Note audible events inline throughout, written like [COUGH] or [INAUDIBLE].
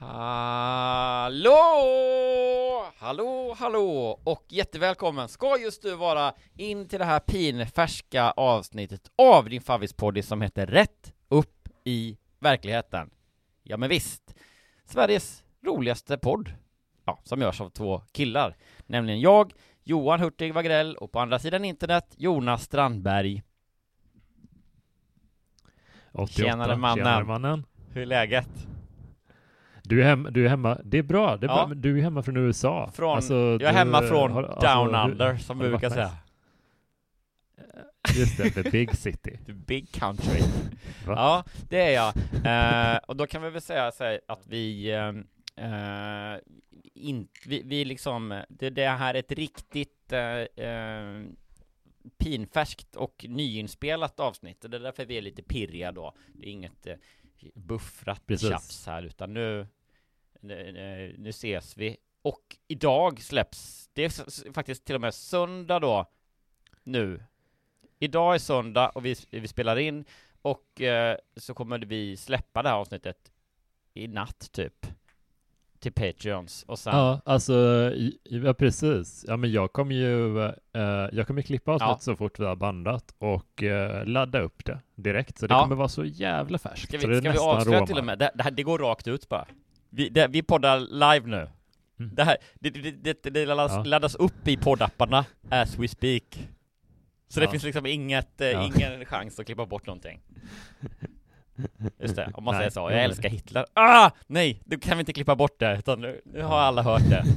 Hallå! Hallå, hallå! Och jättevälkommen ska just du vara in till det här pinfärska avsnittet av din favvispoddy som heter Rätt upp i verkligheten. Ja men visst, Sveriges roligaste podd, ja, som görs av två killar, nämligen jag, Johan Hurtig Wagrell och på andra sidan internet Jonas Strandberg. 88. Tjenare, mannen. Tjenare mannen. Hur är läget? Du är, hemma, du är hemma, det är bra, det är Ja. bra. men du är hemma från USA. Från, Alltså, jag är hemma från har- alltså, Down du- Under, som vi brukar säga. Just det, the big city. [LAUGHS] The big country. Va? Ja, det är jag. Eh, och då kan vi väl säga här att vi ehm, eh, in, vi, vi liksom, det, det här är ett riktigt eh, eh, pinfärskt och nyinspelat avsnitt. Och det är därför vi är lite pirriga då. Det är inget eh, buffrat Precis. tjafs här, utan nu, nu, ses vi. Och idag släpps, det är faktiskt till och med söndag då, nu. Idag är söndag och vi, vi spelar in och eh, så kommer vi släppa det här avsnittet i natt typ till Patreons och sen Ja, alltså, ja precis. Ja men jag kommer ju, eh, jag kommer klippa avsnitt Ja. så fort vi har bandat och eh, ladda upp det direkt. Så det Ja. kommer vara så jävla färskt. Ska så det vi, ska vi avslöja till och med? Det, det, här, det går rakt ut bara. Vi, det, vi poddar live nu. Mm. Det här, det, det, det, det, det laddas, Ja. laddas upp i poddapparna as we speak. Så det Ja. finns liksom inget, eh, Ja. ingen chans att klippa bort någonting. [LAUGHS] Just det, om man Nej, säger så. Jag älskar Hitler. Ah! Nej, då kan vi inte klippa bort det, utan nu, nu har alla hört det. [LAUGHS]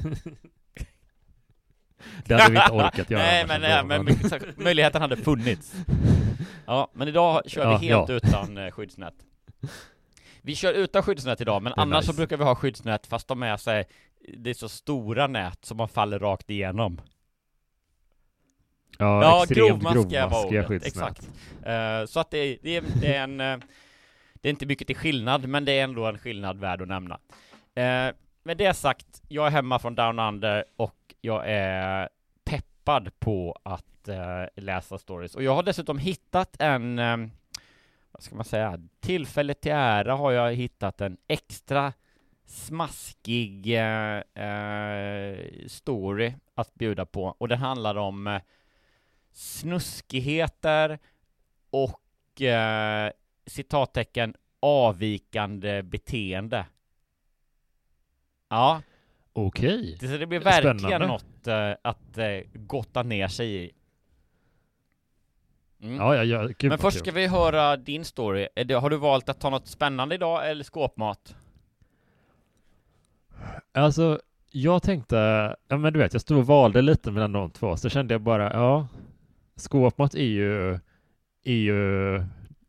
Det hade vi inte orkat göra Nej, men, nej, men möjligheten hade funnits. [LAUGHS] Ja, men idag kör vi helt utan eh, skyddsnät. Vi kör utan skyddsnät idag, men annars nice. så brukar vi ha skyddsnät fast de är så här, det är så stora nät som man faller rakt igenom. Ja, Ja, extremt grovmaskiga grovmaskiga skyddsnät. exakt. Eh, så att det är, det, det är en, eh, det är inte mycket till skillnad, men det är ändå en skillnad värd att nämna. Uh, med det sagt, jag är hemma från Down Under och jag är peppad på att eh, läsa stories. Och jag har dessutom hittat en, eh, vad ska man säga, tillfälle till ära har jag hittat en extra smaskig eh, eh, story att bjuda på och den handlar om eh, snuskigheter och eh, citattecken avvikande beteende. Ja, Okej. det, så det blir verkligen Spännande. något eh, att eh, gotta ner sig i. Mm. Ja, ja, ja, gud Men först kul. ska vi höra din story. Det, har du valt att ta något spännande idag eller skåpmat? Alltså, jag tänkte, ja men du vet, jag stod och valde lite mellan de två, så kände jag bara, ja, skåpmat är ju, är ju,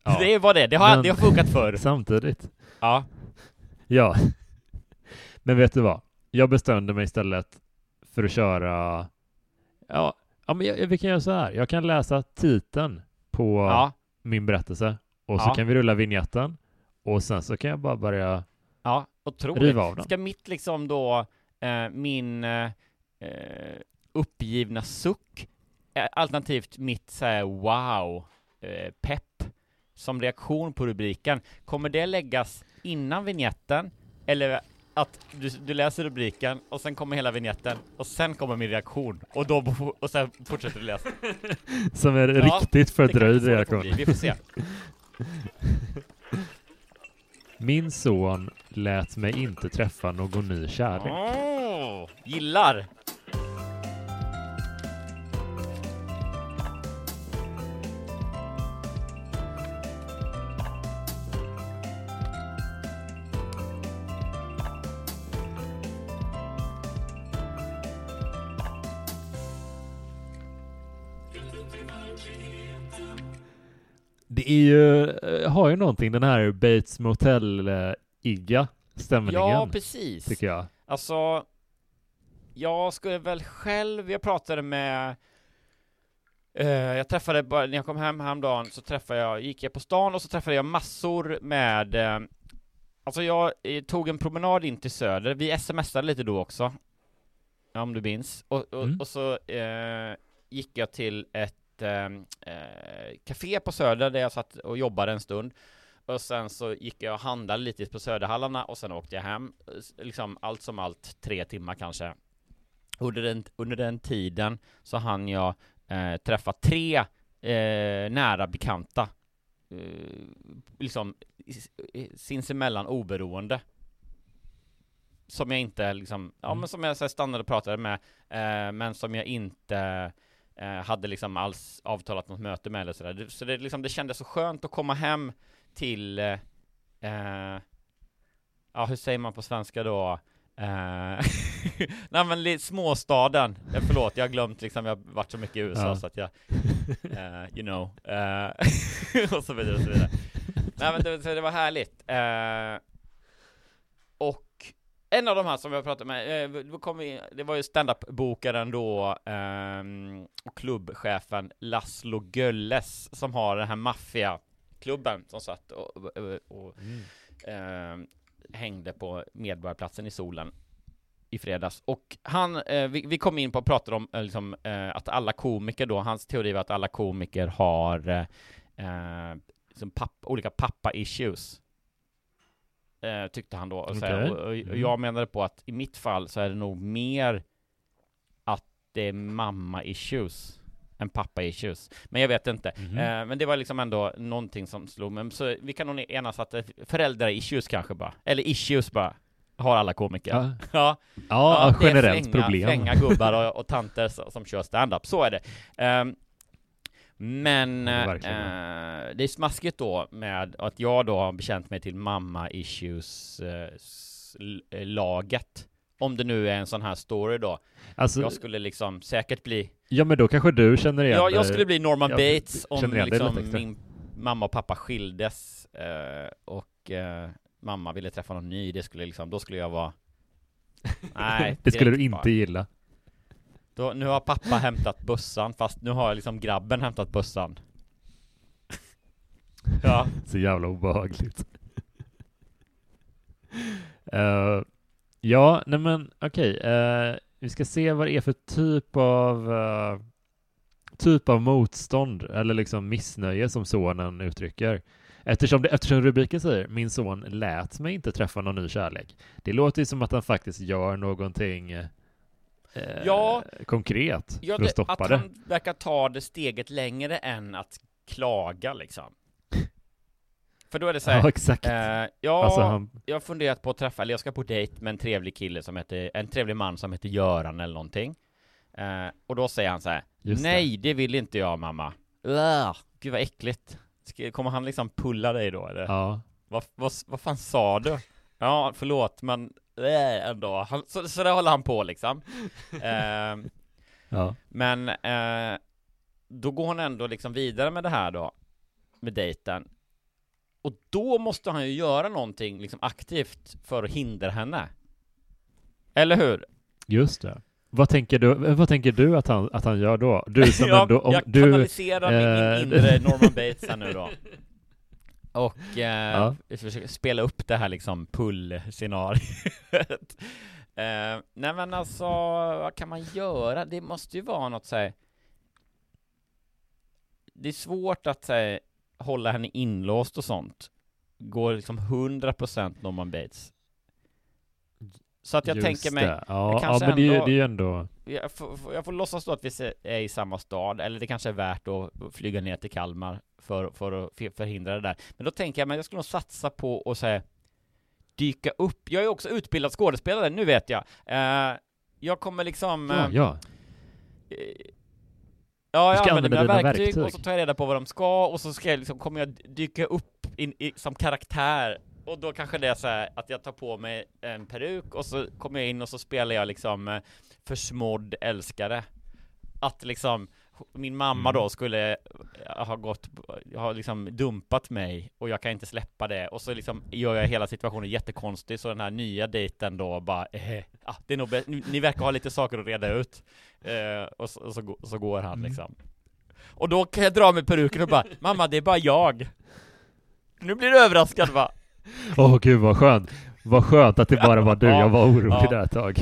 ja, [LAUGHS] Det är vad det är, det har, Men- det har funkat förr. samtidigt. Ja. Ja. [LAUGHS] Men vet du vad? Jag bestämde mig istället för att köra, ja, ja men jag, vi kan göra så här, jag kan läsa titeln på Ja, min berättelse, och så Ja. kan vi rulla vignetten, och sen så kan jag bara börja ja, otroligt. riva av den. Ska mitt liksom då, eh, min, eh, eh, uppgivna suck, eh, alternativt mitt såhär wow, eh, pepp, som reaktion på rubriken. Kommer det läggas innan vignetten, eller att du, du läser rubriken och sen kommer hela vignetten och sen kommer min reaktion och då och sen fortsätter du läsa. [LAUGHS] Som är ja, riktigt fördröjd reaktion. Vi får se. [LAUGHS] Min son lät mig inte träffa någon ny kärlek. Oh, gillar! Det är ju, eh, har ju någonting, den här Bates Motel-igga stämningen. Ja, precis. Tycker jag. Alltså, jag skulle väl själv, jag pratade med Uh, jag träffade, bara, när jag kom hem häromdagen så träffade jag, gick jag på stan och så träffade jag massor med uh, Alltså jag uh, tog en promenad in till Söder, vi smsade lite då också Om du minns, och, och, mm. och så gick jag till ett Ehm, eh, café på Söder där jag satt och jobbade en stund. Och sen så gick jag och handlade lite på Söderhallarna och sen åkte jag hem. Liksom allt som allt tre timmar kanske. Under den, under den tiden så hann jag eh, träffa tre eh, nära bekanta. Eh, liksom sinsemellan oberoende. Som jag inte liksom, ja mm. men som jag så stannade och pratade med, eh, men som jag inte hade liksom alls avtalat något möte med eller sådär. Så det, liksom, det kändes så skönt att komma hem till, eh, eh ja hur säger man på svenska då? Eh, [LAUGHS] nej men småstaden, eh, förlåt jag har glömt liksom, jag har varit så mycket i USA ja. så att jag, uh, you know, uh, [LAUGHS] och så vidare och så vidare. nej men det, det var härligt. Och en av de här som vi har pratat med, eh, det var ju standup-bokaren då, eh, och klubbchefen Laszlo Gölles, som har den här maffiaklubben som satt och, och, och mm. eh, hängde på Medborgarplatsen i solen i fredags. Och han, eh, vi, vi, kom in på att prata om eh, liksom, eh, att alla komiker då, hans teori var att alla komiker har eh, liksom pappa, olika pappa-issues eh, tyckte han då. Och, okay. och, och, och, mm. jag menade på att i mitt fall så är det nog mer att det är mamma-issues än pappa-issues. Men jag vet inte. Mm. Eh, men det var liksom ändå någonting som slog mig. Så vi kan nog enas att föräldrar-issues kanske bara, eller issues bara, har alla komiker. Ja, [LAUGHS] ja. ja, ja generellt flänga, problem. Flänga gubbar och, och tanter som, som kör stand-up, så är det. Um, men ja, eh, det är smaskigt då med att jag då har bekänt mig till mamma issues eh, eh, laget. Om det nu är en sån här story då. Alltså, jag skulle liksom säkert bli Ja men då kanske du känner igen Ja, jag skulle bli Norman Bates om liksom min mamma och pappa skildes eh, och eh, mamma ville träffa någon ny. Det skulle liksom, då skulle jag vara [LAUGHS] Nej, det skulle du inte bara. gilla. Då, nu har pappa hämtat bussan, fast nu har liksom grabben hämtat bussan. [LAUGHS] ja. Så jävla obehagligt. uh, [LAUGHS] ja, nej men okej. Okay. Uh, eh, vi ska se vad det är för typ av uh, typ av motstånd eller liksom missnöje som sonen uttrycker. Eftersom, det, eftersom rubriken säger min son lät mig inte träffa någon ny kärlek. Det låter ju som att han faktiskt gör någonting eh, ja, konkret ja, för att stoppa att det. Att han verkar ta det steget längre än att klaga liksom. För då är det så här, Ja, exakt. Eh, ja, alltså han... jag har funderat på att träffa, eller jag ska på dejt med en trevlig kille som heter, en trevlig man som heter Göran eller någonting. Eh, och då säger han så här, Nej, det. det vill inte jag mamma. Ugh, gud vad äckligt. Kommer han liksom pulla dig då eller? Ja. Vad, vad, vad fan sa du? Ja, förlåt, men äh, ändå. Han, så, så där håller han på liksom. [LAUGHS] eh, ja. Men eh, då går hon ändå liksom vidare med det här då, med dejten. Och då måste han ju göra någonting liksom aktivt för att hindra henne. Eller hur? Just det. Vad tänker du, vad tänker du att han, att han gör då? Du som [LAUGHS] ja, ändå, om jag du... kanaliserar äh, min inre Norman Bates här nu då. [LAUGHS] Och eh, ja. försöker spela upp det här liksom pull-scenariot. [LAUGHS] Eh, nej men alltså, vad kan man göra? Det måste ju vara något så här. Det är svårt att här, hålla henne inlåst och sånt. Går liksom 100% Norman Bates. Så att jag Just tänker mig, det. Ja, ja men ändå- det är ju ändå... jag får, jag får låtsas då att vi är i samma stad, eller det kanske är värt att flyga ner till Kalmar för, för att för- förhindra det där. Men då tänker jag, men jag skulle nog satsa på att säga dyka upp. Jag är också utbildad skådespelare, nu vet jag. Eh, jag kommer liksom... Ja, eh, ja. eh, Ja, jag använder mina verktyg, verktyg. och så tar jag reda på vad de ska och så ska jag liksom, kommer jag dyka upp in, i, som karaktär och då kanske det är så här att jag tar på mig en peruk och så kommer jag in och så spelar jag liksom eh, försmådd älskare. Att liksom min mamma Mm. då skulle eh, ha gått, ha liksom dumpat mig och jag kan inte släppa det och så liksom gör jag hela situationen jättekonstig så den här nya dejten då bara eh, ah, det är nog ni, ni verkar ha lite saker att reda ut eh, och, så, och så, så går han Mm. liksom Och då kan jag dra med peruken och bara Mamma det är bara jag Nu blir du överraskad va? [LAUGHS] Åh gud vad skönt. Vad skönt att det bara var du. Ja, Jag var orolig ja. där ett tag.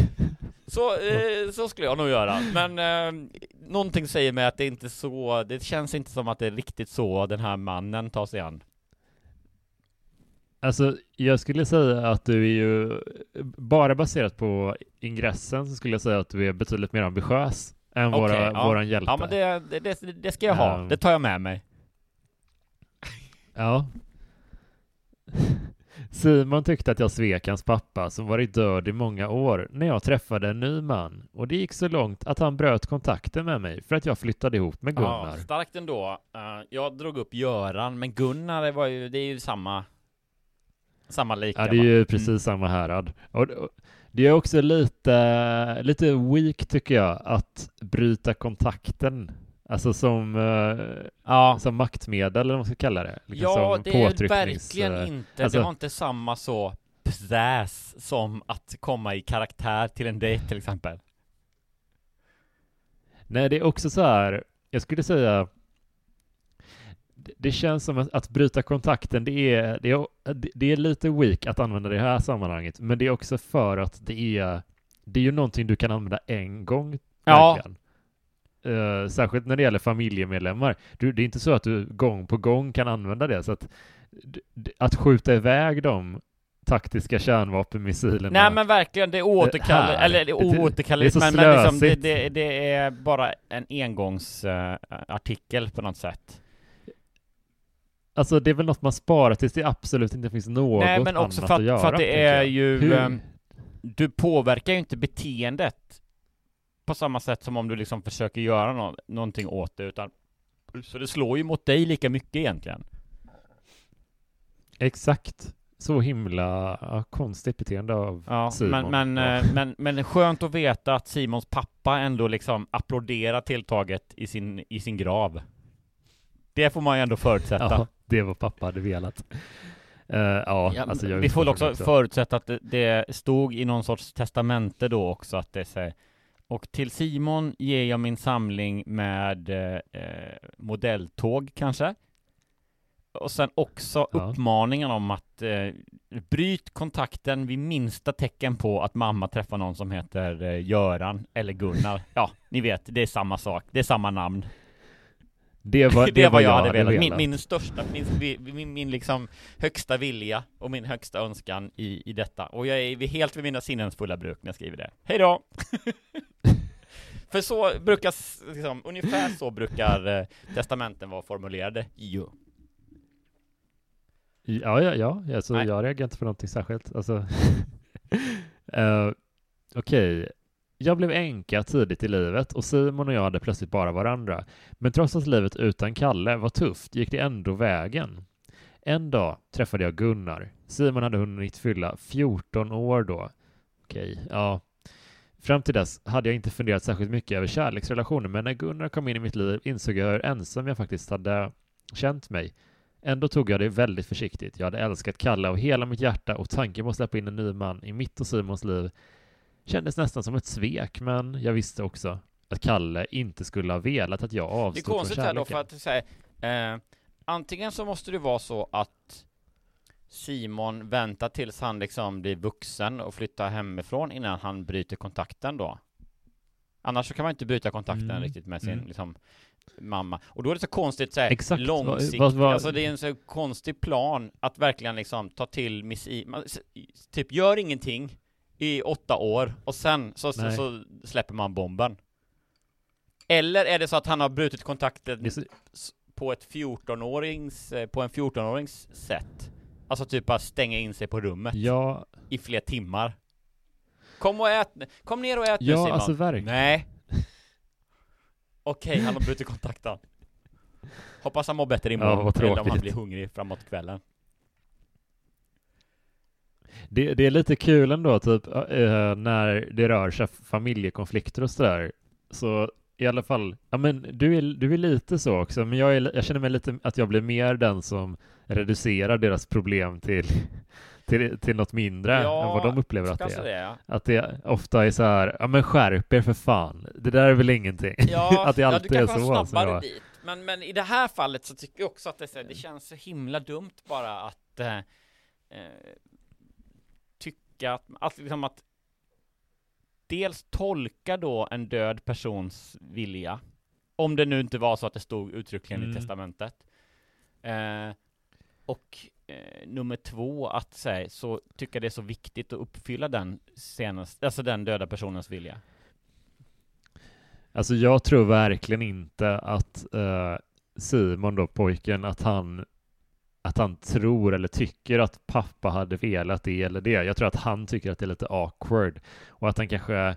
Så, eh, så skulle jag nog göra, men eh, någonting säger mig att det inte så, det känns inte som att det är riktigt så den här mannen tar sig an Alltså, jag skulle säga att du är ju, bara baserat på ingressen så skulle jag säga att du är betydligt mer ambitiös än Okej, våra, ja. våran hjälte. Ja men det, det, det, det ska jag ha, Ehm. det tar jag med mig Ja. Simon tyckte att jag svek hans pappa som varit död i många år när jag träffade en ny man och det gick så långt att han bröt kontakten med mig för att jag flyttade ihop med Gunnar. Ja, starkt ändå. Uh, jag drog upp Göran, men Gunnar det var ju, det är ju samma Samma lika Ja, det är ju precis samma härad. Och och det är också lite, lite weak tycker jag att bryta kontakten. Alltså som, eh, Ja, som maktmedel eller vad man ska kalla det. Liksom ja det är verkligen inte, alltså- det var inte samma så präs som att komma i karaktär till en dejt till exempel Nej, det är också så här, jag skulle säga det- det känns som att, att bryta kontakten, det är, det, är, det är lite weak att använda det här sammanhanget, men det är också för att det är, det är ju någonting du kan använda en gång. Ja. verkligen. Eh, särskilt när det gäller familjemedlemmar. Du, det är inte så att du gång på gång kan använda det, så att, att skjuta iväg de taktiska kärnvapenmissilerna Nej men verkligen, det är här. eller det så men, men liksom, det, det, det är bara en engångsartikel på något sätt Alltså det är väl något man sparar tills det absolut inte finns något Nej men också annat för att att, göra. för att det är jag. ju, Hur- ehm, du påverkar ju inte beteendet på samma sätt som om du liksom försöker göra nå- någonting åt det, utan så det slår ju mot dig lika mycket egentligen. Exakt. Så himla ja, konstigt beteende av Ja, Simon. men, men, Ja. eh, men, men skönt att veta att Simons pappa ändå liksom applåderar tilltaget i sin, i sin grav. Det får man ju ändå förutsätta. Ja, det var pappa hade velat. Eh, ja, Ja, alltså vi får väl också förutsätta att det, det stod i någon sorts testamente då också att det säger och till Simon ger jag min samling med eh, eh, modelltåg kanske. Och sen också Ja. uppmaningen om att eh, bryt kontakten vid minsta tecken på att mamma träffar någon som heter eh, Göran eller Gunnar. [LAUGHS] Ja, ni vet, det är samma sak, det är samma namn. Det var, [LAUGHS] det det var jag jag hade velat. Min, min största, min, min, min liksom högsta vilja och min högsta önskan i, i detta. Och jag är helt vid mina sinnens fulla bruk när jag skriver det. Hej då! [LAUGHS] För så brukar, liksom, ungefär så brukar eh, testamenten vara formulerade. Jo. Ja, ja, ja. Alltså, Nej. jag reagerar inte på någonting särskilt. Alltså. uh, [LAUGHS] Okej. Jag blev änka tidigt i livet och Simon och jag hade plötsligt bara varandra. Men trots att livet utan Kalle var tufft gick det ändå vägen. En dag träffade jag Gunnar. Simon hade hunnit fylla 14 år då. Okej, ja. Fram till dess hade jag inte funderat särskilt mycket över kärleksrelationer, men när Gunnar kom in i mitt liv insåg jag hur ensam jag faktiskt hade känt mig. Ändå tog jag det väldigt försiktigt. Jag hade älskat Kalle av hela mitt hjärta och tanken på att släppa in en ny man i mitt och Simons liv kändes nästan som ett svek, men jag visste också att Kalle inte skulle ha velat att jag Det är avstod från konstigt här då kärleken. för att säga, eh, antingen så måste det vara så att Simon vänta tills han liksom blir vuxen och flyttar hemifrån innan han bryter kontakten då. Annars så kan man inte bryta kontakten Mm. riktigt med sin Mm. liksom mamma. Och då är det så konstigt såhär Exakt, långsiktigt, vad- vad- alltså det är en så konstig plan att verkligen liksom ta till missil, man, s- typ gör ingenting i åtta år och sen så, så, så släpper man bomben. Eller är det så att han har brutit kontakten så, på ett 14-årings, eh, på en 14-årings sätt? Alltså typ bara stänga in sig på rummet ja, i flera timmar. Kom och ät, kom ner och ät nu Ja, Simon. alltså verkligen. Nej. Okej, han har brutit kontakten. Hoppas han mår bättre imorgon, Ja, vad eller om han tråkigt. blir hungrig framåt kvällen. det, det är lite kul ändå, typ eh, när det rör sig familjekonflikter och sådär. Så i alla fall, ja men du är, du är lite så också, men jag, är, jag känner mig lite att jag blir mer den som reducerar deras problem till, [LAUGHS] till, till något mindre än vad de upplever att det är. det ja. Att det ofta är så här, ja men skärp er för fan, det där är väl ingenting. Ja, [LAUGHS] att det ja, alltid du är kanske så. har alltså, snabbare ja. dit. Men, men i det här fallet så tycker jag också att det, är så här, det känns så himla dumt bara att eh, eh, tycka att, att, liksom att dels tolka då en död persons vilja om det nu inte var så att det stod uttryckligen Mm. i testamentet eh, och eh, nummer två att säga så tycker det är så viktigt att uppfylla den senast, alltså den döda personens vilja Alltså jag tror verkligen inte att eh, Simon då, pojken, att han att han tror eller tycker att pappa hade velat det eller det. Jag tror att han tycker att det är lite awkward och att han kanske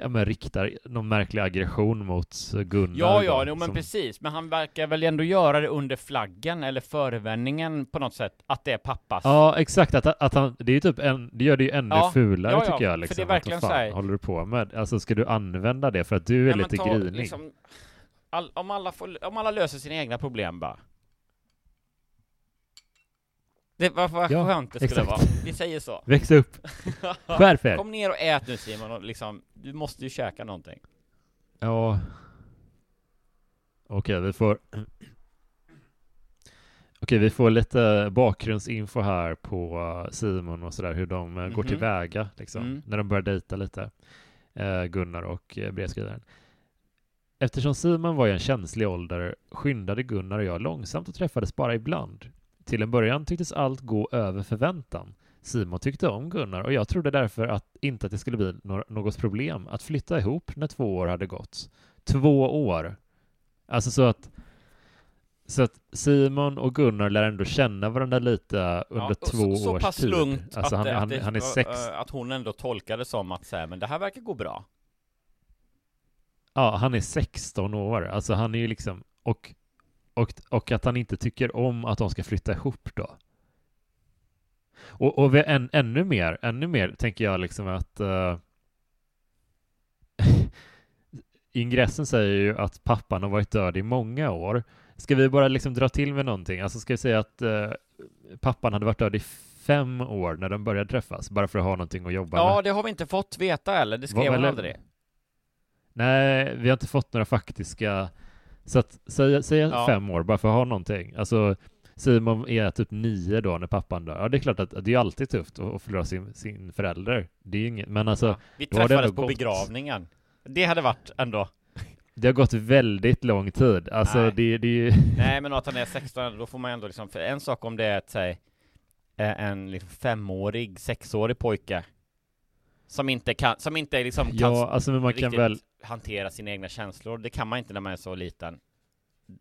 ja, men, riktar någon märklig aggression mot Gunnar. Ja, då, ja, jo, men som- precis. Men han verkar väl ändå göra det under flaggen eller förevändningen på något sätt, att det är pappas. Ja, exakt. Att, att han, det, är typ en, det gör det ju ännu Ja, fulare ja, ja, tycker jag. för Liksom, det är verkligen att, vad så här- fan håller du på med? Alltså, ska du använda det för att du är men lite ta, grinig? liksom, all, om, alla får, om alla löser sina egna problem bara. Det var vad Ja, skönt det skulle exakt. vara. Vi säger så. [LAUGHS] Väx upp! [LAUGHS] Skärp er! Kom ner och ät nu Simon och liksom, du måste ju käka någonting. Ja. Okej, vi får... Okej, vi får lite bakgrundsinfo här på uh, Simon och sådär, hur de uh, går Mhm. tillväga liksom, Mm. när de börjar dejta lite, uh, Gunnar och brevskrivaren. Eftersom Simon var i en känslig ålder skyndade Gunnar och jag långsamt och träffades bara ibland. Till en början tycktes allt gå över förväntan. Simon tyckte om Gunnar och jag trodde därför att inte att det skulle bli nå- något problem att flytta ihop när två år hade gått. Två år! Alltså så att så att Simon och Gunnar lär ändå känna varandra lite under och två så, så års pass tid. lugnt Alltså att, han, det- han, det, han är sex, äh, att hon ändå tolkade som att säga, men det här verkar gå bra. ja, han är 16 år. Alltså han är ju liksom, och, och, och att han inte tycker om att de ska flytta ihop då. Och, och än, ännu mer, ännu mer tänker jag liksom att uh, [LAUGHS] ingressen säger ju att pappan har varit död i många år. Ska vi bara liksom dra till med någonting? Alltså ska vi säga att eh, pappan hade varit död i fem år när de började träffas, bara för att ha någonting att jobba Ja, med? det har vi inte fått veta eller, det skrev hon eller- aldrig. Nej, vi har inte fått några faktiska... Så att säga, säga Ja. fem år, bara för att ha någonting. Alltså, Simon är typ nio då när pappan dör. Ja, det är klart att det är alltid tufft att förlora sin, sin förälder. Det är inget, men alltså, Ja, vi träffades på gått. begravningen. Det hade varit ändå det har gått väldigt lång tid. Alltså, Nej. det, det är ju... [LAUGHS] Nej men att han är 16, då får man ändå liksom, för en sak om det är att säg en liksom femårig, sexårig pojke Som inte kan, som inte liksom kan Ja, alltså, men man kan väl... hantera sina egna känslor, det kan man inte när man är så liten.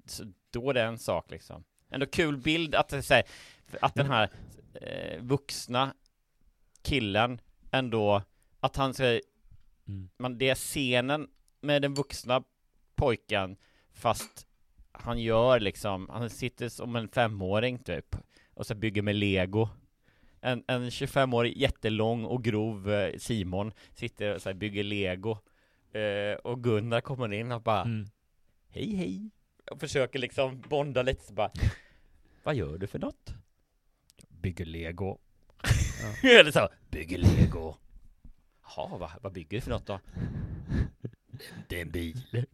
Så Då är det en sak liksom. Ändå kul bild att säger, att den här eh, vuxna killen ändå, att han säger Mm. man, det är scenen med den vuxna pojken fast han gör liksom, han sitter som en femåring typ och så bygger med lego. En, en 25-årig jättelång och grov eh, Simon sitter och så här bygger lego eh, och Gunnar kommer in och bara Mm. Hej hej och försöker liksom bonda lite så bara [LAUGHS] Vad gör du för något? Bygger lego [LAUGHS] Eller så, bygger lego Jaha, vad, vad bygger du för något då? [LAUGHS] Det är en bil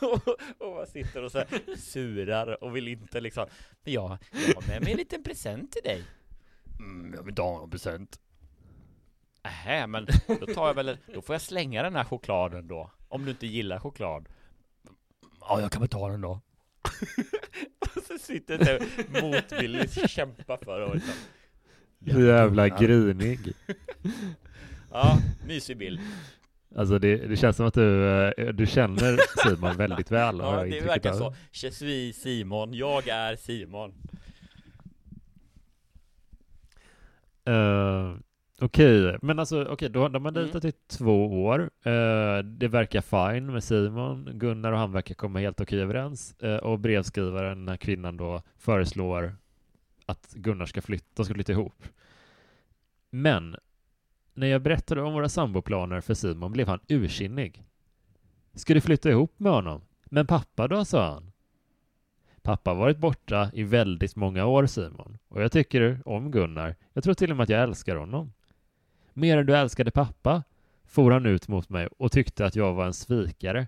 och, och man sitter och så här surar och vill inte liksom Men jag, jag har med mig en liten present till dig Mm, jag vill inte ha någon present. Nähä, men då tar jag väl, då får jag slänga den här chokladen då. Om du inte gillar choklad. Ja, jag kan väl ta den då. [LAUGHS] Och så sitter det motvilligt kämpa för och liksom. Så jävla grinig. [LAUGHS] Ja, mysig bild. Alltså det, det känns som att du, eh, du känner Simon väldigt väl. Ja, det är intrycket verkligen av. så. Je suis Simon, jag är Simon. Uh, Okej, men alltså okej, då de har Mm. dejtat i två år. Eh, det verkar fine med Simon. Gunnar och han verkar komma helt okej överens. Eh, och brevskrivaren, den här kvinnan då, föreslår att Gunnar ska flytta, de ska flytta ihop. Men när jag berättade om våra samboplaner för Simon blev han ursinnig. Ska du flytta ihop med honom? Men pappa då, sa han. Pappa har varit borta i väldigt många år, Simon. Och jag tycker om Gunnar. Jag tror till och med att jag älskar honom. Mer än du älskade pappa, for han ut mot mig och tyckte att jag var en svikare.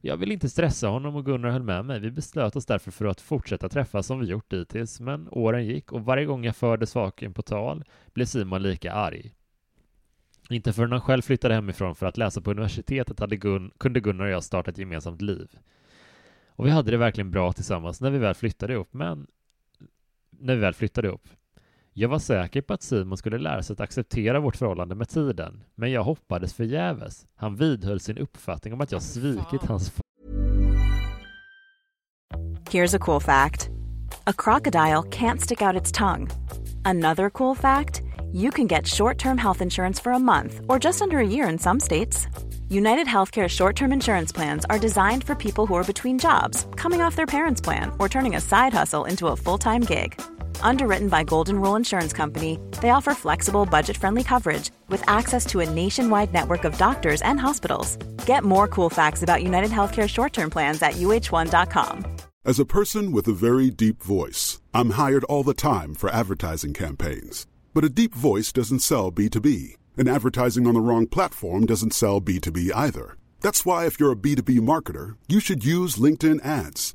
Jag ville inte stressa honom och Gunnar höll med mig. Vi beslöt oss därför för att fortsätta träffas som vi gjort dittills, men åren gick och varje gång jag förde saken på tal blev Simon lika arg. Inte förrän han själv flyttade hemifrån för att läsa på universitetet hade Gun kunde Gunnar och jag starta ett gemensamt liv. Och vi hade det verkligen bra tillsammans när vi väl flyttade ihop, men när vi väl flyttade ihop. Jag var säker på att Simon skulle lära sig att acceptera vårt förhållande med tiden, men jag hoppades förgäves. Han vidhöll sin uppfattning om att jag svikit hans Here's a cool fact a crocodile can't stick out its tongue. Another cool fact you can get short term health insurance for a month or just under a year in some states. United Healthcare short term insurance plans are designed for people who are between jobs, coming off their parents' plan, or turning a side hustle into a full time gig. Underwritten by Golden Rule Insurance Company, they offer flexible, budget friendly coverage with access to a nationwide network of doctors and hospitals. Get more cool facts about United Healthcare short term plans at uh1.com. As a person with a very deep voice, I'm hired all the time for advertising campaigns. But a deep voice doesn't sell B2B, and advertising on the wrong platform doesn't sell B2B either. That's why, if you're a B2B marketer, you should use LinkedIn ads.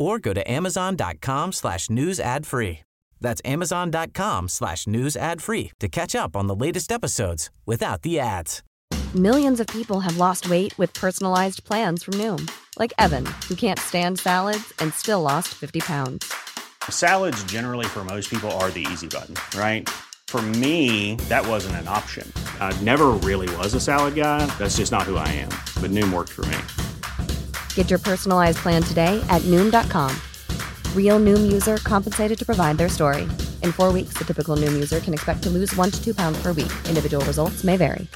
or go to amazon.com slash news ad free. That's amazon.com slash news ad free to catch up on the latest episodes without the ads. Millions of people have lost weight with personalized plans from Noom, like Evan, who can't stand salads and still lost 50 pounds. Salads, generally, for most people, are the easy button, right? For me, that wasn't an option. I never really was a salad guy. That's just not who I am. But Noom worked for me. Get your personalized plan today at Noom.com. Real Noom user compensated to provide their story. In four weeks, the typical Noom user can expect to lose one to two pounds per week. Individual results may vary.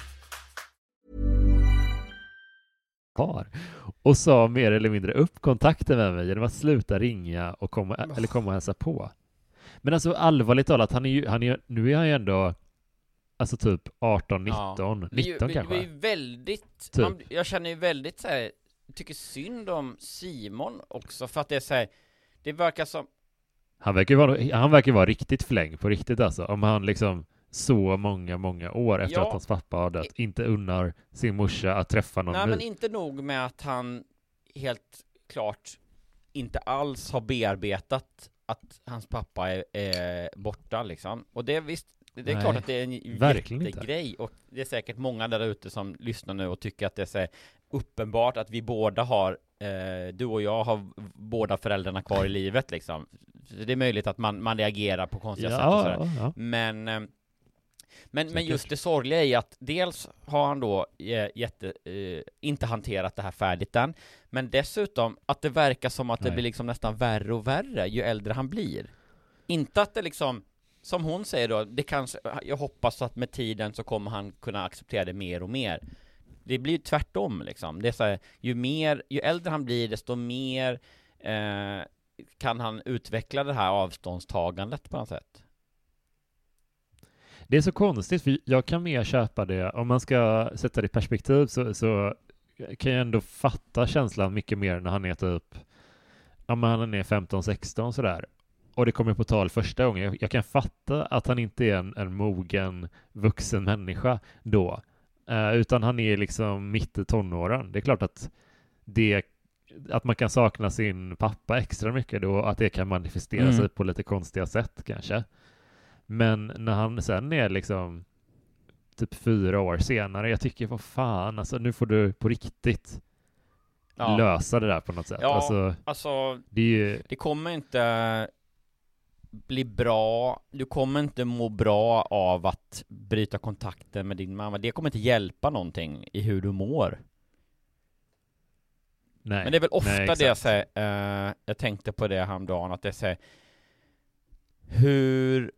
Och sa mer eller mindre upp kontakten med mig genom att sluta ringa och komma, eller komma och hälsa på. Men alltså allvarligt talat, han är ju, han är, nu är han ju ändå alltså typ 18, 19, Det är ju- 19 det, kanske. Det är väldigt, Typ. man, jag känner ju väldigt så här, tycker synd om Simon också för att det är så här, det verkar som Han verkar vara, han verkar vara riktigt fläng på riktigt alltså. Om han liksom så många, många år efter Ja. att hans pappa har dött inte unnar sin morsa att träffa någon Nej ny. men inte nog med att han helt klart inte alls har bearbetat att hans pappa är, är borta liksom. Och det visst, det är Nej, klart att det är en inte. jättegrej och det är säkert många där ute som lyssnar nu och tycker att det är så uppenbart att vi båda har, eh, du och jag har båda föräldrarna kvar i livet liksom. Så det är möjligt att man, man reagerar på konstiga sätt och ja, sådär. ja, ja. Men, eh, men, men just det sorgliga är att dels har han då eh, jätte, eh, inte hanterat det här färdigt än, men dessutom att det verkar som att det Nej. blir liksom nästan värre och värre ju äldre han blir. Inte att det liksom, som hon säger då, det kanske, jag hoppas att med tiden så kommer han kunna acceptera det mer och mer. Det blir ju tvärtom liksom. Det är så här, ju mer, ju äldre han blir desto mer eh, kan han utveckla det här avståndstagandet på något sätt. Det är så konstigt, för jag kan mer köpa det, om man ska sätta det i perspektiv så, så kan jag ändå fatta känslan mycket mer när han är typ, ja men han är 15-16 sådär. Och det kommer på tal första gången. Jag, kan fatta att han inte är en, en mogen vuxen människa då, eh, utan han är liksom mitt i tonåren. Det är klart att det att man kan sakna sin pappa extra mycket då, att det kan manifestera Mm. sig på lite konstiga sätt kanske. Men när han sen är liksom typ fyra år senare, jag tycker vad fan, alltså nu får du på riktigt Ja. lösa det där på något sätt. Ja, Alltså, alltså det ju, det kommer inte bli bra, du kommer inte må bra av att bryta kontakten med din mamma. Det kommer inte hjälpa någonting i hur du mår. nej. Men det är väl ofta nej, det jag säger, eh, jag tänkte på det häromdagen, att det säger hur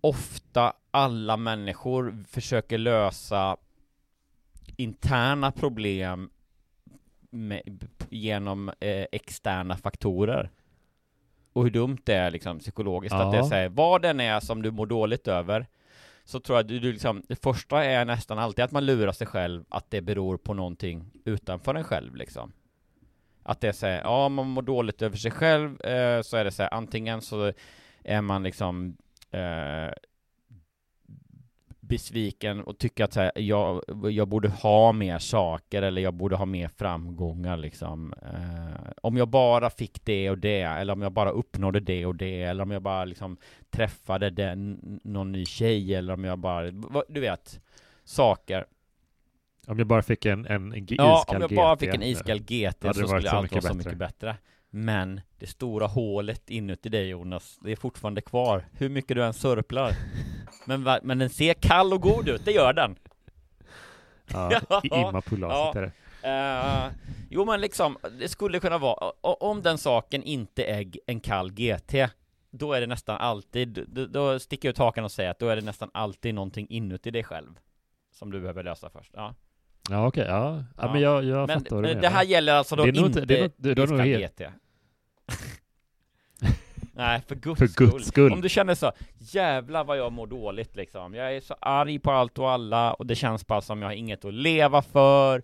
ofta alla människor försöker lösa interna problem med, genom eh, externa faktorer. Och hur dumt det är liksom psykologiskt att det Ja. säger vad den är som du mår dåligt över så tror jag du, du liksom, det första är nästan alltid att man lurar sig själv att det beror på någonting utanför en själv liksom. Att det är så här, ja man mår dåligt över sig själv, eh, så är det så här, antingen så är man liksom eh, besviken och tycker att så här, jag, jag borde ha mer saker eller jag borde ha mer framgångar liksom. Eh, om jag bara fick det och det, eller om jag bara uppnådde det och det, eller om jag bara liksom träffade den, någon ny tjej, eller om jag bara, du vet, saker. Om jag bara fick en, en, en g- Ja, iskall om jag bara GT, fick en iskall GT så varit skulle så allt vara så mycket bättre. Men det stora hålet inuti dig Jonas, det är fortfarande kvar. Hur mycket du än sörplar. [LAUGHS] Men, men den ser kall och god ut, det gör den. Ja, [LAUGHS] i Imma-pulaset Ja. är det. Eh, jo men liksom, det skulle kunna vara, om den saken inte är en kall GT, då är det nästan alltid, då, då sticker jag ut hakan och säger att då är det nästan alltid någonting inuti dig själv. Som du behöver lösa först. Ja. Ja, okej, ja. ja. Ja. men jag, jag Men fattar vad du men menar. det här gäller alltså då Det inte, inte- det är nog- det är nog helt- GT. [LAUGHS] Nej, för guds, För skull. guds skull. Om du känner så, jävlar vad jag mår dåligt liksom. Jag är så arg på allt och alla och det känns bara som jag har inget att leva för.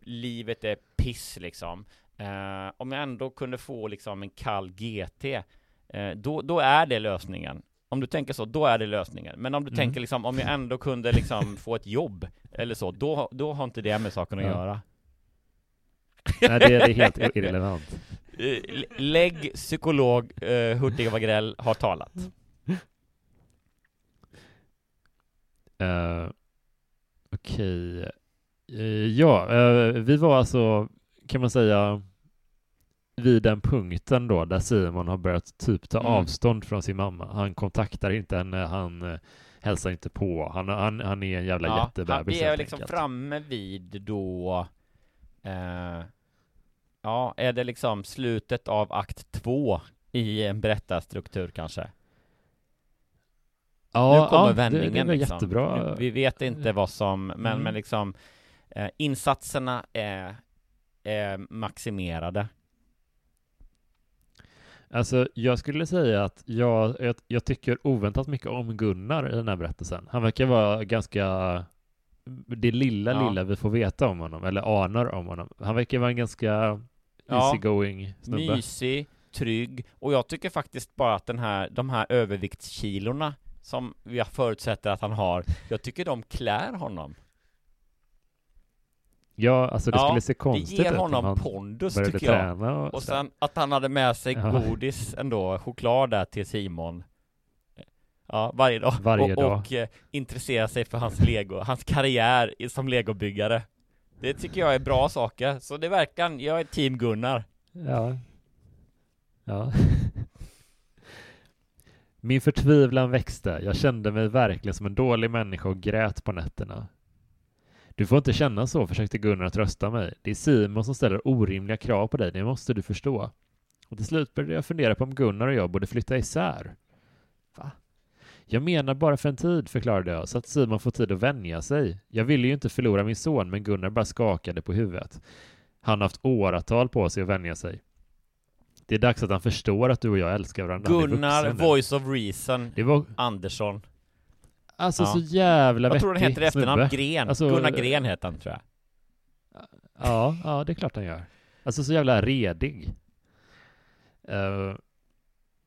Livet är piss liksom. Eh, om jag ändå kunde få liksom en kall GT, eh, då, då är det lösningen. Om du tänker så, då är det lösningen. Men om du Mm. tänker liksom, om jag ändå kunde liksom få ett jobb eller så, då, då har inte det med saken att Ja. göra. Nej, det, det är helt irrelevant. Eh, lä- Lägg psykolog uh, Hurtig Wagrell har talat. Uh, Okej. Eh, ja, eh, vi var alltså, kan man säga, vid den punkten då där Simon har börjat typ ta Mm. avstånd från sin mamma. Han kontaktar inte henne, han uh, hälsar inte på. Han, han, han är en jävla han, jättebebis vi är liksom enkelt. framme vid då eh, Ja, är det liksom slutet av akt två i en berättarstruktur kanske? Ja, nu kommer ja, vändningen det, det var liksom. jättebra. Vi vet inte vad som, men, Mm. men liksom eh, Insatserna är, är maximerade Alltså, jag skulle säga att jag, jag, jag tycker oväntat mycket om Gunnar i den här berättelsen. Han verkar vara ganska det lilla, Ja. lilla vi får veta om honom, eller anar om honom. Han verkar vara en ganska Ja. easygoing snubbe. Mysig, trygg och jag tycker faktiskt bara att den här, de här överviktskilorna som jag förutsätter att han har, jag tycker de klär honom. Ja, alltså det Ja, skulle se det konstigt ger ut om honom han pondus tycker jag. träna och, Och sen att han hade med sig Ja. godis ändå, choklad där till Simon Ja, varje dag. Varje och, dag. och eh, intressera sig för hans lego, hans karriär som legobyggare. Det tycker jag är bra saker, så det verkar, jag är team Gunnar. Ja. Ja. Min förtvivlan växte. Jag kände mig verkligen som en dålig människa och grät på nätterna. Du får inte känna så, försökte Gunnar trösta mig. Det är Simon som ställer orimliga krav på dig, det måste du förstå. Och till slut började jag fundera på om Gunnar och jag borde flytta isär. Jag menar bara för en tid, förklarade jag, så att Simon får tid att vänja sig. Jag ville ju inte förlora min son, men Gunnar bara skakade på huvudet. Han har haft åratal på sig att vänja sig. Det är dags att han förstår att du och jag älskar varandra. Gunnar, voice of reason, Det var Andersson. alltså Ja. så jävla Jag tror han vettig heter efternamn. Gren. Alltså, Gunnar Gren heter han tror jag. Ja, ja, det är klart han gör. Alltså så jävla redig. Eh,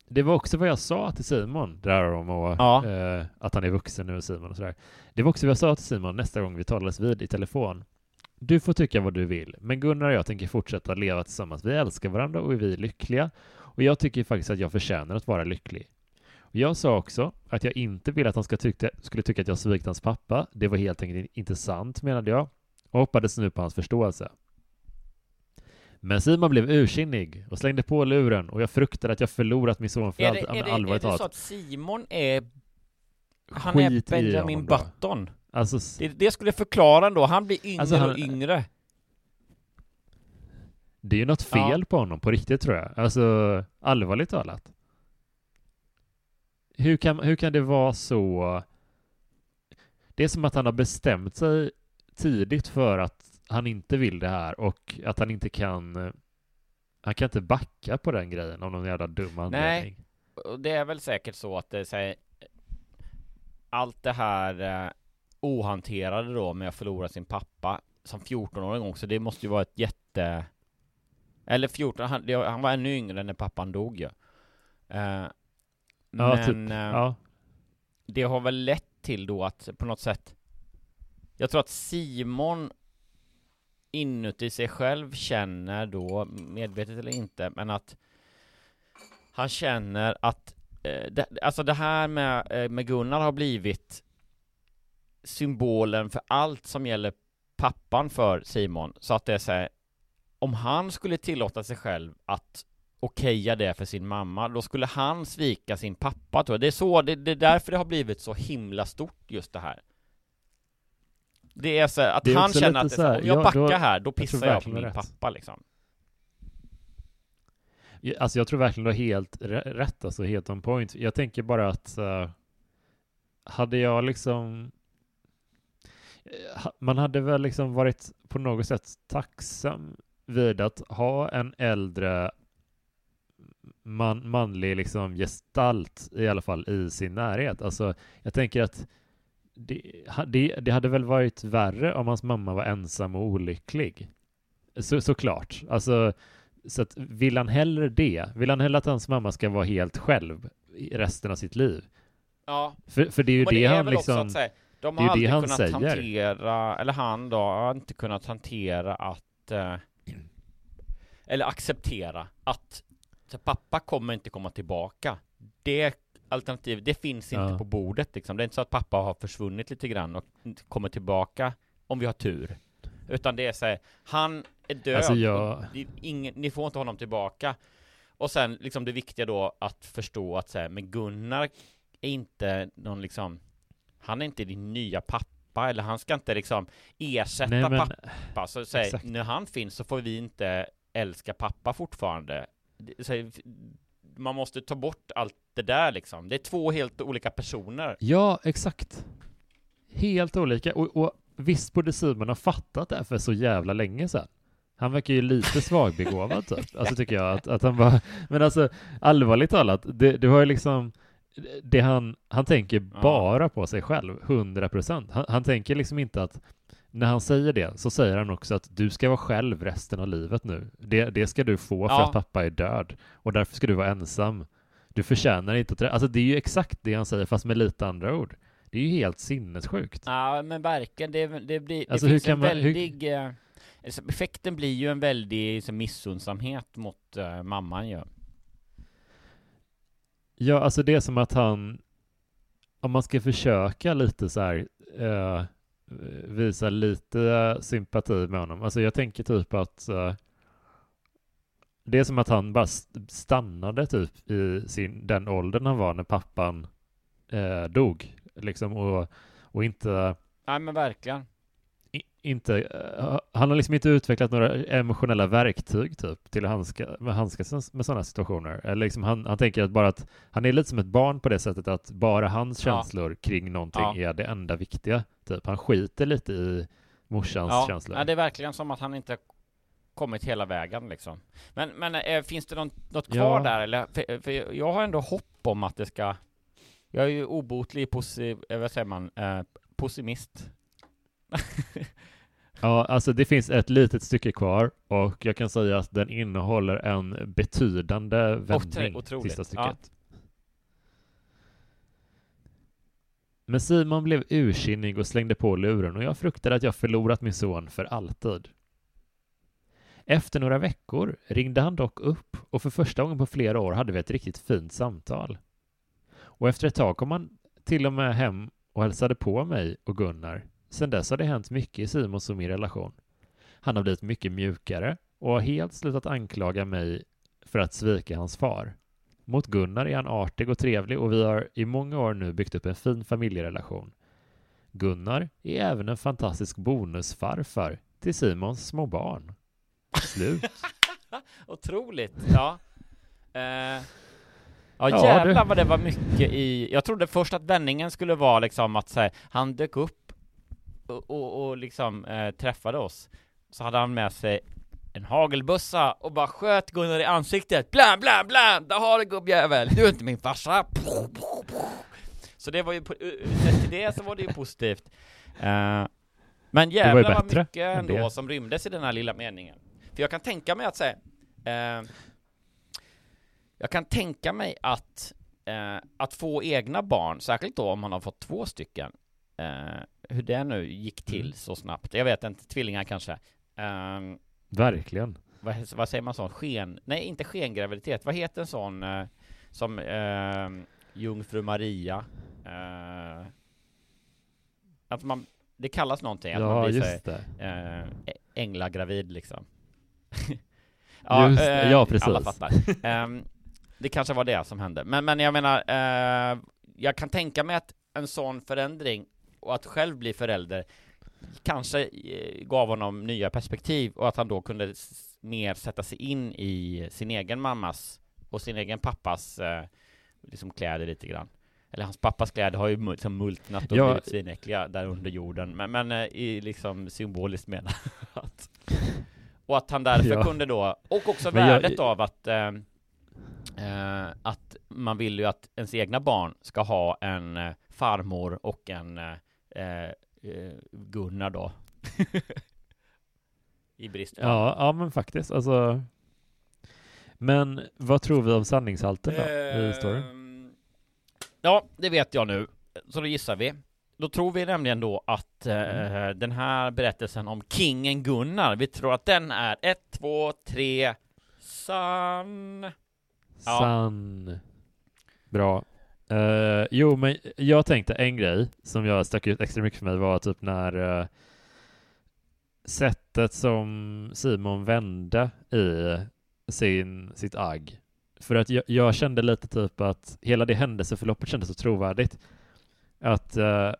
det var också vad jag sa till Simon, där om att, Ja. eh, att han är vuxen nu, Simon och sådär. Det var också vad jag sa till Simon nästa gång vi talades vid i telefon. Du får tycka vad du vill, men Gunnar och jag tänker fortsätta leva tillsammans. Vi älskar varandra och vi är lyckliga. Och jag tycker faktiskt att jag förtjänar att vara lycklig. Och jag sa också att jag inte vill att han ska tycka, skulle tycka att jag svikit hans pappa. Det var helt enkelt inte sant, menade jag. Och hoppades nu på hans förståelse. Men Simon blev ursinnig och slängde på luren och jag fruktade att jag förlorat min son för Är det, Ja, är, det, är allvarligt det så att Simon är... Han Skit är Benjamin. Button? Alltså, Det, det skulle förklara ändå, han blir yngre Alltså, han- och yngre. det är ju något Ja. fel på honom på riktigt tror jag. Alltså, allvarligt talat. Hur kan, hur kan det vara så? Det är som att han har bestämt sig tidigt för att han inte vill det här och att han inte kan eh, han kan inte backa på den grejen av någon jävla dum anledning. Och det är väl säkert så att det säger allt det här eh, ohanterade då med att förlora sin pappa som 14-åring också, det måste ju vara ett jätte... Eller 14, han, det, han var ännu yngre när pappan dog ju. Eh, Ja, men typ. Ja. det har väl lett till då att på något sätt Jag tror att Simon inuti sig själv känner då, medvetet eller inte, men att han känner att eh, det, alltså det här med, eh, med Gunnar har blivit symbolen för allt som gäller pappan för Simon, så att det är så här, om han skulle tillåta sig själv att okeja det för sin mamma, då skulle han svika sin pappa tror jag. Det är så, det, det är därför det har blivit så himla stort just det här. Det är så att är han känner att så här, om jag ja, backar då- här, då jag pissar jag, på verkligen min rätt. pappa liksom. Alltså jag tror verkligen du har helt rä- rätt, alltså helt on point. Jag tänker bara att eh, hade jag liksom eh, man hade väl liksom varit på något sätt tacksam vid att ha en äldre man, manlig liksom gestalt i alla fall i sin närhet. Alltså jag tänker att det, det, det hade väl varit värre om hans mamma var ensam och olycklig. Så, såklart. Alltså så att vill han hellre det? Vill han hellre att hans mamma ska vara helt själv i resten av sitt liv? Ja, För, för det är ju det, det han också liksom... att säga, de det är har aldrig kunnat säger. hantera, eller han då, har inte kunnat hantera att eh, eller acceptera att pappa kommer inte komma tillbaka. Det alternativet, det finns inte Ja. på bordet liksom. Det är inte så att pappa har försvunnit lite grann och kommer tillbaka om vi har tur. Utan det är så här, han är död. Alltså, jag- ingen, ni får inte honom tillbaka. Och sen liksom det viktiga då att förstå att säga, men Gunnar är inte någon liksom, han är inte din nya pappa eller han ska inte liksom ersätta Nej, men- pappa. Så Exakt. när han finns så får vi inte älska pappa fortfarande. Så, man måste ta bort allt det där liksom. Det är två helt olika personer. Ja, exakt. Helt olika. Och, och visst borde Simon ha fattat det här för så jävla länge sedan. Han verkar ju lite [LAUGHS] svagbegåvad typ. Alltså tycker jag att, att han bara, men alltså allvarligt talat, det, du har ju liksom det han, han tänker Ja. bara på sig själv, 100 procent. Han, han tänker liksom inte att när han säger det så säger han också att du ska vara själv resten av livet nu. Det, det ska du få för Ja. att pappa är död och därför ska du vara ensam. Du förtjänar inte att... Alltså det är ju exakt det han säger fast med lite andra ord. Det är ju helt sinnessjukt. Ja, men verkligen, det, det blir, det Alltså, hur finns kan en man- hur- väldig, eh, alltså, effekten blir ju en väldig liksom, missunnsamhet mot eh, mamman ju. Ja, alltså det är som att han, om man ska försöka lite så här, eh, visa lite eh, sympati med honom. Alltså jag tänker typ att eh, det är som att han bara stannade typ i sin, den åldern han var när pappan eh, dog. Liksom och, och inte Nej men verkligen inte, eh, han har liksom inte utvecklat några emotionella verktyg typ till att handska, med handskas med sådana situationer. Eller liksom han, han tänker att bara att han är lite som ett barn på det sättet att bara hans Ja. känslor kring någonting Ja. är det enda viktiga. Typ. Han skiter lite i morsans Ja, känslor. ja, det är verkligen som att han inte kommit hela vägen liksom. Men, men eh, finns det något, något kvar där eller? För, för jag har ändå hopp om att det ska Jag är ju obotlig posi, eh, vad säger man, eh, pessimist. [LAUGHS] Ja, alltså det finns ett litet stycke kvar och jag kan säga att den innehåller en betydande vändning, otroligt, sista ja. stycket. Men Simon blev ursinnig och slängde på luren och jag fruktade att jag förlorat min son för alltid. Efter några veckor ringde han dock upp och för första gången på flera år hade vi ett riktigt fint samtal. Och efter ett tag kom han till och med hem och hälsade på mig och Gunnar. Sedan dess har det hänt mycket i Simons och min relation. Han har blivit mycket mjukare och har helt slutat anklaga mig för att svika hans far. Mot Gunnar är han artig och trevlig och vi har i många år nu byggt upp en fin familjerelation. Gunnar är även en fantastisk bonusfarfar till Simons små barn. Slut. [LAUGHS] Otroligt, ja. Eh, ja Ja, jävlar du- vad det var mycket i, jag trodde först att vändningen skulle vara liksom att säga, han dök upp och, och, liksom eh, träffade oss. Så hade han med sig en hagelbössa och bara sköt Gunnar i ansiktet. Bla bla bla! Där har du gubbjävel! Du är inte min farsa! Så det var ju, sett till det så var det ju positivt. Eh, men jävlar vad mycket än ändå det. som rymdes i den här lilla meningen. För jag kan tänka mig att säga, eh, jag kan tänka mig att, eh, att få egna barn, särskilt då om man har fått två stycken, eh, hur det nu gick till Mm. så snabbt. Jag vet inte, tvillingar kanske. Ehm, Verkligen. vad, vad säger man sån? Sken? Nej, inte skengraviditet. Vad heter en sån eh, som eh, Jungfru Maria? Eh, att man, det kallas någonting, att man Ja, blir så här, just det. eh, ä- änglagravid liksom. [LAUGHS] Just det, eh, ja, precis. Alla fattar. Ehm, det kanske var det som hände. Men, men jag menar, eh, jag kan tänka mig att en sån förändring och att själv bli förälder kanske eh, gav honom nya perspektiv och att han då kunde mer sätta sig in i sin egen mammas och sin egen pappas eh, liksom kläder lite grann. Eller hans pappas kläder har ju liksom multnat och Ja. blivit svinäckliga där under jorden, men, men eh, i liksom symboliskt menat. och att han därför [LAUGHS] Ja. kunde då, och också Men jag- värdet av att eh, eh, att man vill ju att ens egna barn ska ha en eh, farmor och en eh, eh, Gunnar då. [LAUGHS] I brist på Ja, ja men faktiskt. Alltså. Men vad tror vi om sanningshalten då i historien? Ehm, Ja, det vet jag nu. Så då gissar vi. Då tror vi nämligen då att eh, Mm. den här berättelsen om kingen Gunnar, vi tror att den är ett, två, tre, sann. Ja. Sann. Bra. Eh, jo, men jag tänkte en grej som jag stack ut extra mycket för mig var typ när eh, sättet som Simon vände i sin, sitt agg. För att jag, jag kände lite typ att hela det händelseförloppet kändes så trovärdigt. Att eh,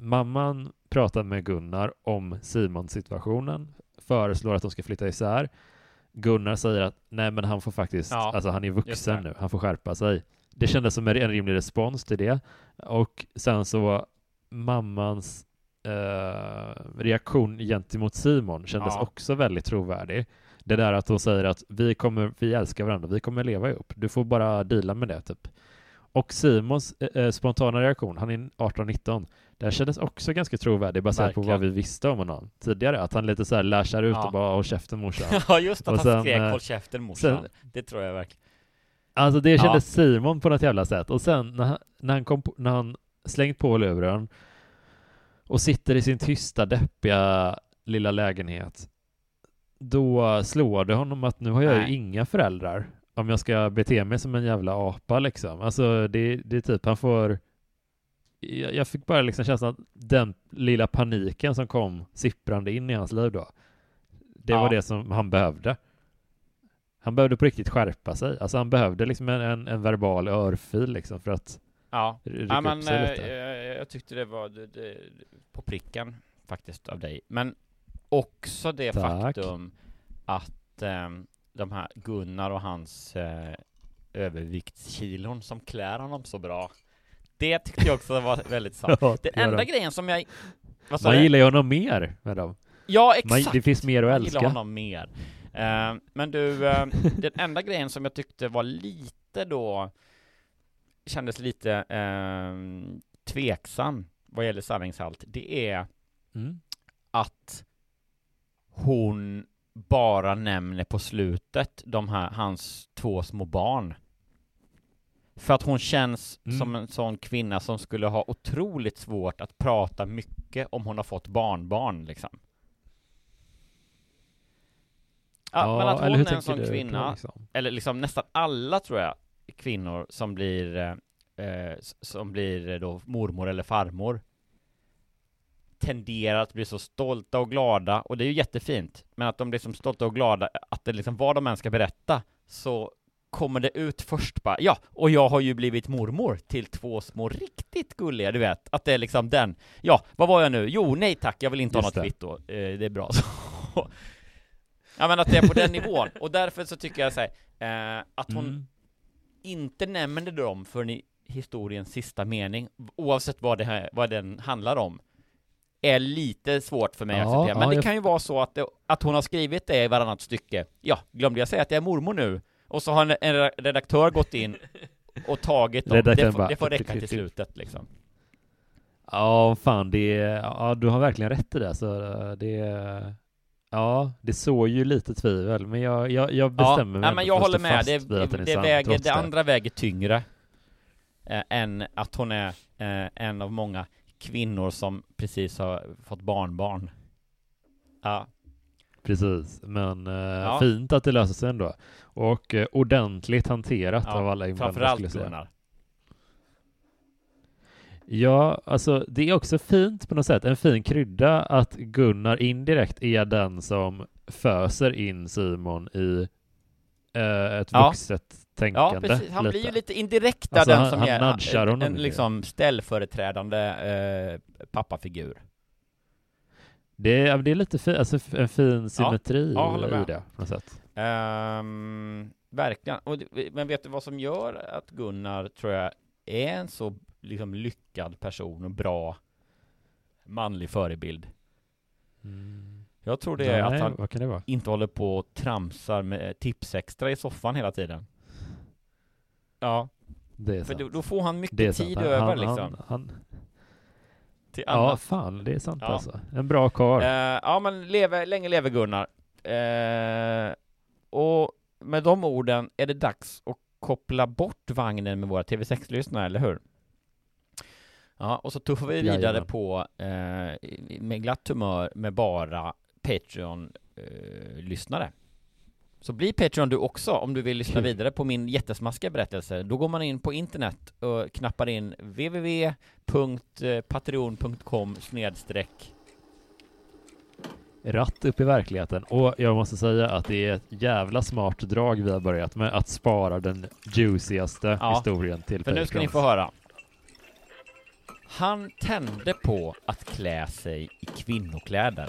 mamman pratar med Gunnar om Simon-situationen, föreslår att de ska flytta isär. Gunnar säger att nej men han får faktiskt, Ja, alltså han är vuxen nu, han får skärpa sig. Det kändes som en rimlig respons till det. Och sen så mammans eh, reaktion gentemot Simon kändes Ja. också väldigt trovärdig. Det där att hon säger att vi kommer, vi älskar varandra, vi kommer leva ihop. Du får bara deala med det typ. Och Simons eh, eh, spontana reaktion, han är 18-19, Den kändes också ganska trovärdig baserat på Verkligen. vad vi visste om honom tidigare. Att han lite så här lashar ut Ja. och bara håll käften morsan. [LAUGHS] ja, just att Och han sen, skrek eh, håll käften morsan. sen- Det tror jag verkligen. Alltså det Ja. kändes Simon på något jävla sätt. Och sen när han, när han, kom på, när han slängt på luren och sitter i sin tysta, deppiga lilla lägenhet, då slår det honom att nu har jag Nej. ju inga föräldrar om jag ska bete mig som en jävla apa liksom. Alltså det, det är typ, han får jag, jag fick bara liksom känslan att den lilla paniken som kom sipprande in i hans liv då, det Ja. var det som han behövde. Han behövde på riktigt skärpa sig. Alltså han behövde liksom en, en, en verbal örfil liksom för att Ja, ja men eh, jag, jag tyckte det var det, det, på pricken faktiskt av dig. Men också det Tack. faktum att ehm, de här Gunnar och hans eh, överviktskilon som klär honom så bra. Det tyckte jag också var väldigt sant. [LAUGHS] Ja, Den enda de. grejen som jag... Man gillar ju honom mer med dem. Ja, Man, exakt! det finns mer att Jag gillar älska. honom mer. Eh, men du, eh, [LAUGHS] den enda grejen som jag tyckte var lite då kändes lite eh, tveksam vad gäller sanningshalt, det är Mm. att hon bara nämner på slutet de här, hans två små barn. För att hon känns Mm. som en sån kvinna som skulle ha otroligt svårt att prata mycket om hon har fått barnbarn liksom. Ja, men att hon är en sån kvinna, liksom? eller liksom nästan alla tror jag, kvinnor som blir, eh, eh, som blir eh, då mormor eller farmor tenderar att bli så stolta och glada, och det är ju jättefint, men att de blir som stolta och glada, att det liksom vad de än ska berätta, så kommer det ut först bara, ja, och jag har ju blivit mormor till två små riktigt gulliga, du vet, att det är liksom den, ja, vad var jag nu? Jo, nej tack, jag vill inte Just ha något kvitto, eh, det är bra [LAUGHS] så. Ja men att det är på den [LAUGHS] nivån, och därför så tycker jag så här, eh, att hon Mm. inte nämner dem förrän i historiens sista mening, oavsett vad, det här, vad den handlar om, är lite svårt för mig att Ja, acceptera. Men ja, det kan ju vara så att, det, att hon har skrivit det i varannat stycke. Ja, glömde jag säga att jag är mormor nu? Och så har en, en redaktör gått in och tagit dem. Det får, det får räcka till slutet liksom. Ja, fan det är, ja du har verkligen rätt i det så det är, ja det såg ju lite tvivel men jag, jag, jag bestämmer mig nej, ändå men jag att håller med. Det, det, sann, väger, det andra väger tyngre eh, än att hon är eh, en av många kvinnor som precis har fått barnbarn. Ja, Precis, men eh, Ja. fint att det löser sig ändå. Och eh, ordentligt hanterat ja av alla inblandade skulle framförallt jag säga. Gunnar. Ja, alltså det är också fint på något sätt, en fin krydda att Gunnar indirekt är den som föser in Simon i eh, ett Ja. vuxet Ja, tänkande. precis. Han blir ju lite indirekt Alltså, den han- som han är en, en liksom ställföreträdande eh, pappafigur. Det är, det är lite fi, alltså en fin symmetri ja, håller i det på något sätt. Ehm, verkligen. Och, men vet du vad som gör att Gunnar, tror jag, är en så liksom lyckad person och bra manlig förebild? Jag tror det är Nej, att han vad kan det vara? inte håller på och tramsar med tipsextra i soffan hela tiden. Ja, Det är för sant. då, då får han mycket tid Han- över han, liksom. Han, han, till ja, fan, det är sant Ja. alltså. En bra karl. Eh, ja, men leve, länge leve Gunnar. Eh, och med de orden är det dags att koppla bort vagnen med våra TV6-lyssnare, eller hur? Ja, och så tuffar vi vidare Jajamän. på eh, med glatt humör med bara Patreon-lyssnare. så bli Patreon du också om du vill lyssna [LAUGHS] vidare på min jättesmaskiga berättelse. Då går man in på internet och knappar in www.patreon.com snedstreck Ratt upp i verkligheten. Och jag måste säga att det är ett jävla smart drag vi har börjat med att spara den juicigaste Ja, historien till För nu ska ni få höra. Han tände på att klä sig i kvinnokläder.